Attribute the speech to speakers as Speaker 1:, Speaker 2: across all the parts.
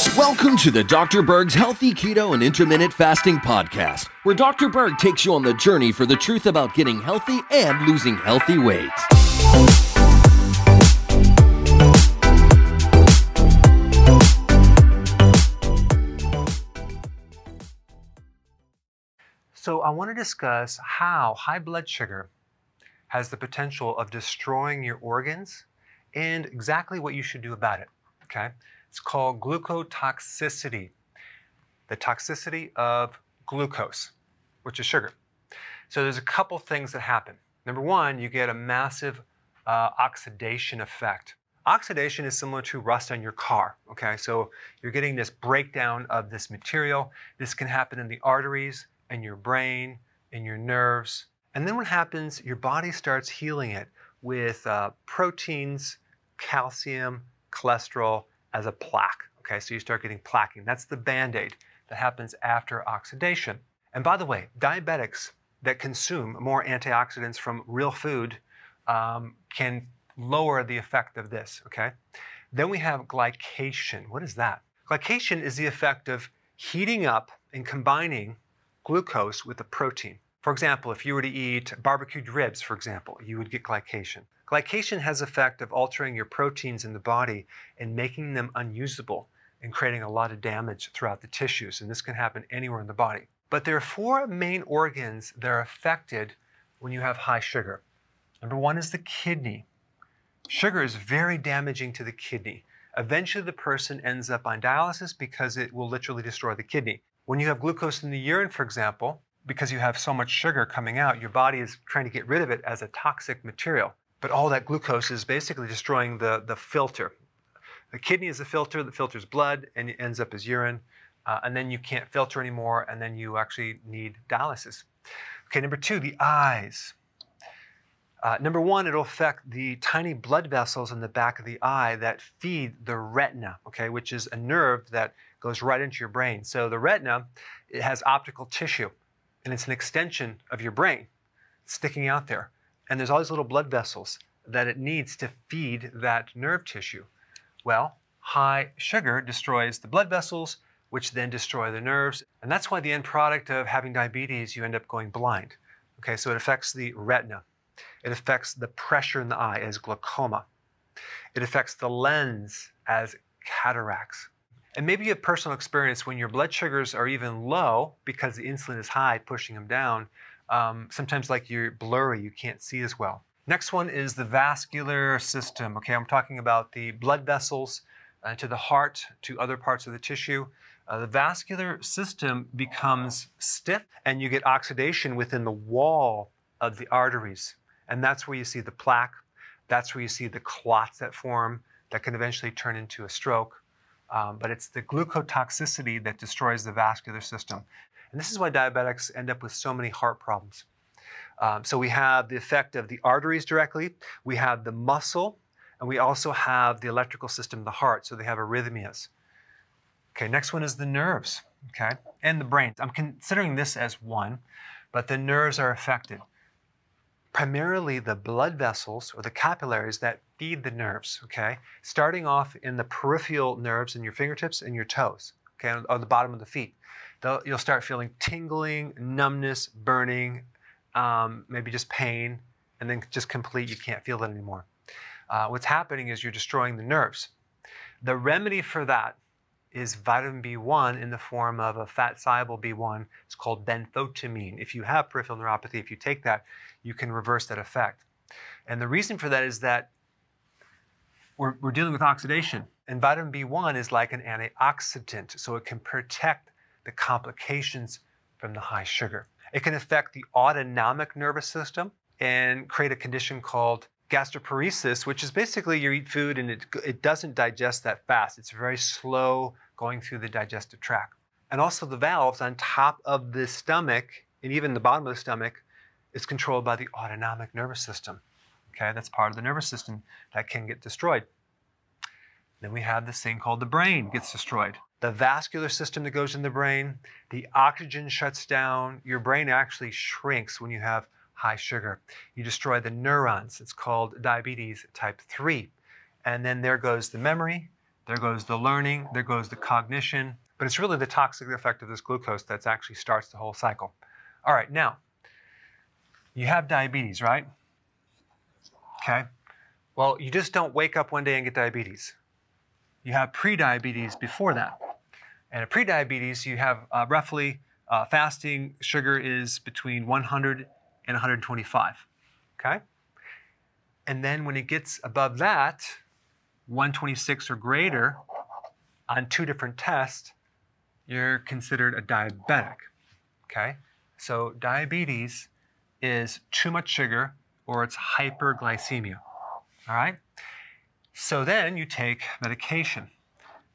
Speaker 1: Welcome to the Dr. Berg's Healthy Keto and Intermittent Fasting Podcast, where Dr. Berg takes you on the journey for the truth about getting healthy and losing healthy weight.
Speaker 2: So, I want to discuss how high blood sugar has the potential of destroying your organs and exactly what you should do about it. Okay? It's called glucotoxicity, the toxicity of glucose, which is sugar. So there's a couple things that happen. Number one, you get a massive uh, oxidation effect. Oxidation is similar to rust on your car, okay? So you're getting this breakdown of this material. This can happen in the arteries, in your brain, in your nerves. And then what happens, your body starts healing it with uh, proteins, calcium, cholesterol as a plaque. Okay, so you start getting plaquing. That's the band aid that happens after oxidation. And by the way, diabetics that consume more antioxidants from real food um, can lower the effect of this. Okay, then we have glycation. What is that? Glycation is the effect of heating up and combining glucose with a protein. For example, if you were to eat barbecued ribs, for example, you would get glycation. Glycation has the effect of altering your proteins in the body and making them unusable and creating a lot of damage throughout the tissues. And this can happen anywhere in the body. But there are four main organs that are affected when you have high sugar. Number one is the kidney. Sugar is very damaging to the kidney. Eventually, the person ends up on dialysis because it will literally destroy the kidney. When you have glucose in the urine, for example, because you have so much sugar coming out, your body is trying to get rid of it as a toxic material. But all that glucose is basically destroying the, the filter. The kidney is the filter that filters blood and it ends up as urine. Uh, and then you can't filter anymore, and then you actually need dialysis. Okay, number two, the eyes. Uh, number one, it'll affect the tiny blood vessels in the back of the eye that feed the retina, okay, which is a nerve that goes right into your brain. So the retina, it has optical tissue, and it's an extension of your brain sticking out there. And there's all these little blood vessels that it needs to feed that nerve tissue. Well, high sugar destroys the blood vessels, which then destroy the nerves. And that's why the end product of having diabetes, you end up going blind. Okay, so it affects the retina. It affects the pressure in the eye as glaucoma. It affects the lens as cataracts. And maybe you have personal experience when your blood sugars are even low because the insulin is high, pushing them down. Um, sometimes, like you're blurry, you can't see as well. Next one is the vascular system. Okay, I'm talking about the blood vessels uh, to the heart, to other parts of the tissue. Uh, the vascular system becomes stiff and you get oxidation within the wall of the arteries. And that's where you see the plaque. That's where you see the clots that form that can eventually turn into a stroke. Um, but it's the glucotoxicity that destroys the vascular system. And this is why diabetics end up with so many heart problems. Um, so we have the effect of the arteries directly, we have the muscle, and we also have the electrical system the heart, so they have arrhythmias. Okay, next one is the nerves, okay, and the brain. I'm considering this as one, but the nerves are affected. Primarily the blood vessels or the capillaries that feed the nerves, okay, starting off in the peripheral nerves in your fingertips and your toes, okay, on the bottom of the feet. You'll start feeling tingling, numbness, burning, um, maybe just pain, and then just complete, you can't feel it anymore. Uh, what's happening is you're destroying the nerves. The remedy for that is vitamin B1 in the form of a fat soluble B1. It's called benfotiamine. If you have peripheral neuropathy, if you take that, you can reverse that effect. And the reason for that is that we're, we're dealing with oxidation. And vitamin B1 is like an antioxidant, so it can protect the complications from the high sugar. It can affect the autonomic nervous system and create a condition called gastroparesis, which is basically you eat food and it, it doesn't digest that fast. It's very slow going through the digestive tract. And also the valves on top of the stomach and even the bottom of the stomach is controlled by the autonomic nervous system. Okay, that's part of the nervous system that can get destroyed. Then we have this thing called the brain gets destroyed. The vascular system that goes in the brain, the oxygen shuts down. Your brain actually shrinks when you have high sugar. You destroy the neurons. It's called diabetes type 3. And then there goes the memory, there goes the learning, there goes the cognition. But it's really the toxic effect of this glucose that actually starts the whole cycle. All right, now, you have diabetes, right? Okay. Well, you just don't wake up one day and get diabetes. You have prediabetes before that. And at prediabetes, you have uh, roughly uh, fasting sugar is between 100 and 125. Okay? And then when it gets above that, 126 or greater on two different tests, you're considered a diabetic. Okay? So diabetes is too much sugar or it's hyperglycemia. All right? So then you take medication.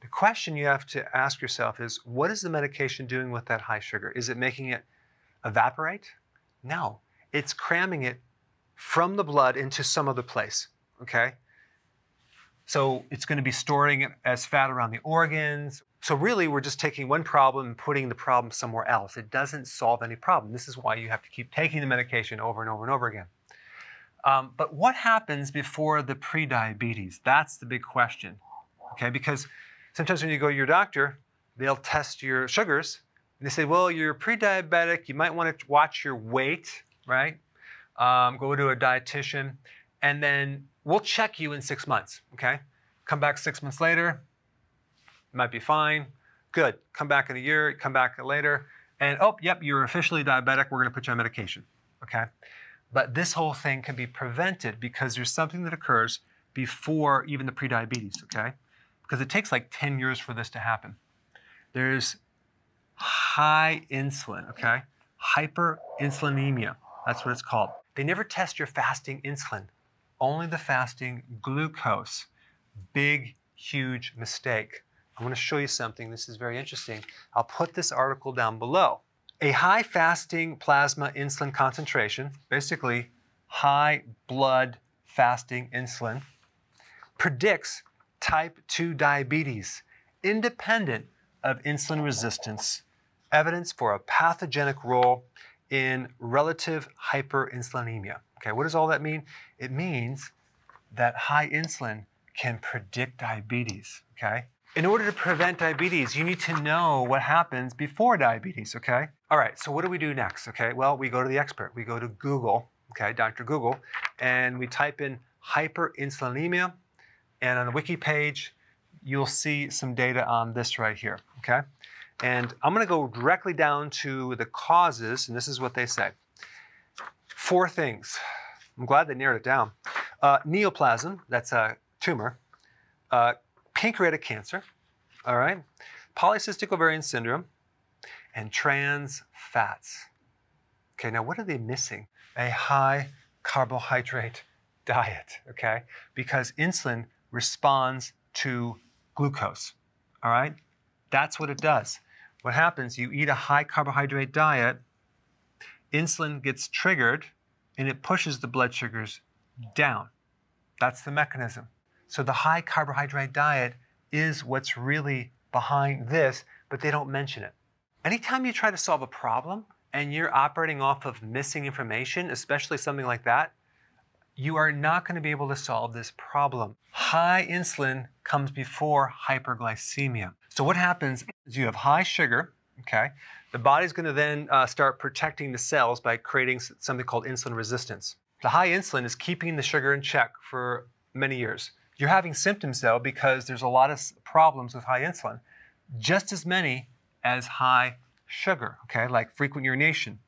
Speaker 2: The question you have to ask yourself is what is the medication doing with that high sugar? Is it making it evaporate? No, it's cramming it from the blood into some other place. Okay? So it's going to be storing it as fat around the organs. So really, we're just taking one problem and putting the problem somewhere else. It doesn't solve any problem. This is why you have to keep taking the medication over and over and over again. Um, but what happens before the prediabetes? That's the big question. Okay, because sometimes when you go to your doctor, they'll test your sugars. And they say, well, you're pre-diabetic. You might want to watch your weight, right? Um, go to a dietitian, and then we'll check you in six months. Okay, come back six months later, might be fine. Good. Come back in a year. Come back later, and oh, yep, you're officially diabetic. We're going to put you on medication. Okay. But this whole thing can be prevented because there's something that occurs before even the prediabetes, okay? Because it takes like 10 years for this to happen. There's high insulin, okay? Hyperinsulinemia, that's what it's called. They never test your fasting insulin, only the fasting glucose. Big, huge mistake. I'm going to show you something. This is very interesting. I'll put this article down below. A high fasting plasma insulin concentration, basically high blood fasting insulin, predicts type 2 diabetes independent of insulin resistance, evidence for a pathogenic role in relative hyperinsulinemia. Okay, what does all that mean? It means that high insulin can predict diabetes, okay? In order to prevent diabetes, you need to know what happens before diabetes, okay? All right, so what do we do next, okay? Well, we go to the expert. We go to Google, okay, Dr. Google, and we type in hyperinsulinemia, and on the wiki page, you'll see some data on this right here, okay? And I'm gonna go directly down to the causes, and this is what they say. Four things. I'm glad they narrowed it down. Uh, neoplasm, that's a tumor. Uh, pancreatic cancer, all right, polycystic ovarian syndrome, and trans fats. Okay, now what are they missing? A high carbohydrate diet, okay? Because insulin responds to glucose, all right? That's what it does. What happens, you eat a high carbohydrate diet, insulin gets triggered, and it pushes the blood sugars down. That's the mechanism. So the high carbohydrate diet is what's really behind this, but they don't mention it. Anytime you try to solve a problem and you're operating off of missing information, especially something like that, you are not going to be able to solve this problem. High insulin comes before hyperglycemia. So what happens is you have high sugar, okay? The body's going to then uh, start protecting the cells by creating something called insulin resistance. The high insulin is keeping the sugar in check for many years. You're having symptoms though because there's a lot of problems with high insulin, just as many as high sugar, okay, like frequent urination,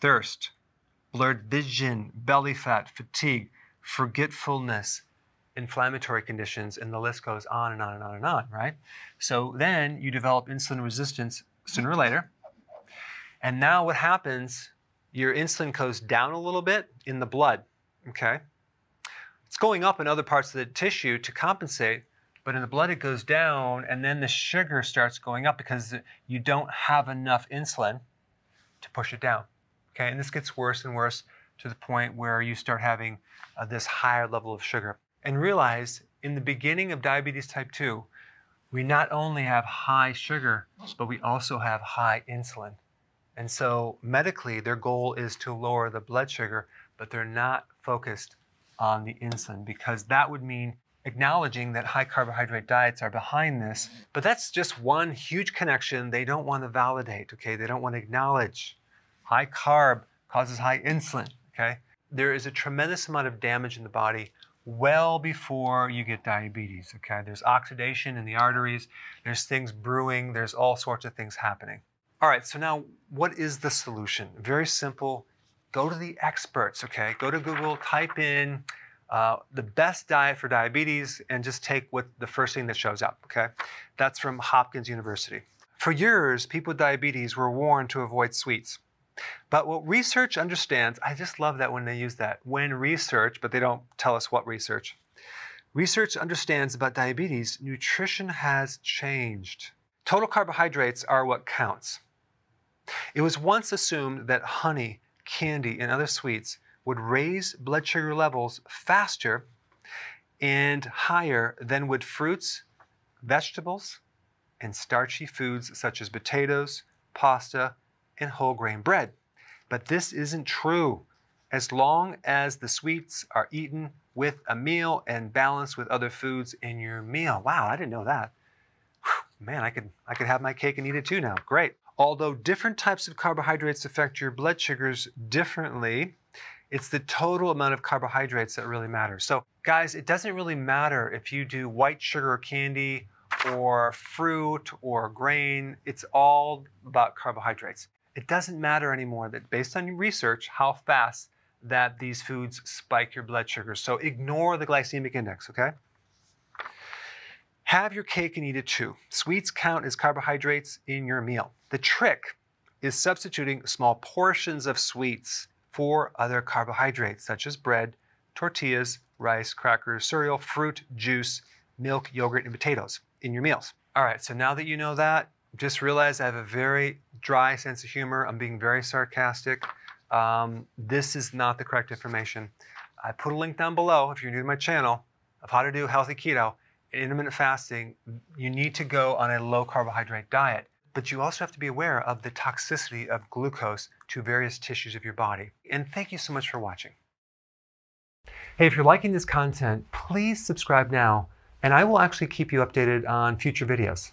Speaker 2: thirst, blurred vision, belly fat, fatigue, forgetfulness, inflammatory conditions, and the list goes on and on and on and on, right? So then you develop insulin resistance sooner or later. And now what happens, your insulin goes down a little bit in the blood, okay? It's going up in other parts of the tissue to compensate, but in the blood it goes down, and then the sugar starts going up because you don't have enough insulin to push it down. Okay, and this gets worse and worse to the point where you start having uh, this higher level of sugar. And realize in the beginning of diabetes type 2, we not only have high sugar, but we also have high insulin. And so medically, their goal is to lower the blood sugar, but they're not focused on the insulin because that would mean acknowledging that high carbohydrate diets are behind this. But that's just one huge connection they don't want to validate, okay? They don't want to acknowledge. High carb causes high insulin, okay? There is a tremendous amount of damage in the body well before you get diabetes, okay? There's oxidation in the arteries, there's things brewing, there's all sorts of things happening. All right, so now what is the solution? Very simple. Go to the experts, okay? Go to Google, type in uh, the best diet for diabetes, and just take what the first thing that shows up, okay? That's from Hopkins University. For years, people with diabetes were warned to avoid sweets. But what research understands, I just love that when they use that, when research, but they don't tell us what research. Research understands about diabetes, nutrition has changed. Total carbohydrates are what counts. It was once assumed that honey, candy, and other sweets would raise blood sugar levels faster and higher than would fruits, vegetables, and starchy foods such as potatoes, pasta, and whole grain bread. But this isn't true. As long as the sweets are eaten with a meal and balanced with other foods in your meal. Wow, I didn't know that. Whew, man, I could I could have my cake and eat it too now. Great. Although different types of carbohydrates affect your blood sugars differently, it's the total amount of carbohydrates that really matters. So, guys, it doesn't really matter if you do white sugar candy or fruit or grain. It's all about carbohydrates. It doesn't matter anymore that based on research how fast that these foods spike your blood sugar. So ignore the glycemic index, okay? Have your cake and eat it too. Sweets count as carbohydrates in your meal. The trick is substituting small portions of sweets for other carbohydrates such as bread, tortillas, rice, crackers, cereal, fruit, juice, milk, yogurt, and potatoes in your meals. All right, so now that you know that, just realize I have a very dry sense of humor. I'm being very sarcastic. Um, this is not the correct information. I put a link down below if you're new to my channel of how to do healthy keto intermittent fasting. You need to go on a low carbohydrate diet, but you also have to be aware of the toxicity of glucose to various tissues of your body. And thank you so much for watching. Hey, if you're liking this content, please subscribe now, and I will actually keep you updated on future videos.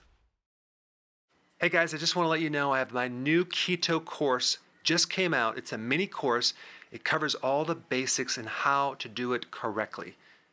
Speaker 2: Hey guys, I just want to let you know I have my new keto course just came out. It's a mini course. It covers all the basics and how to do it correctly.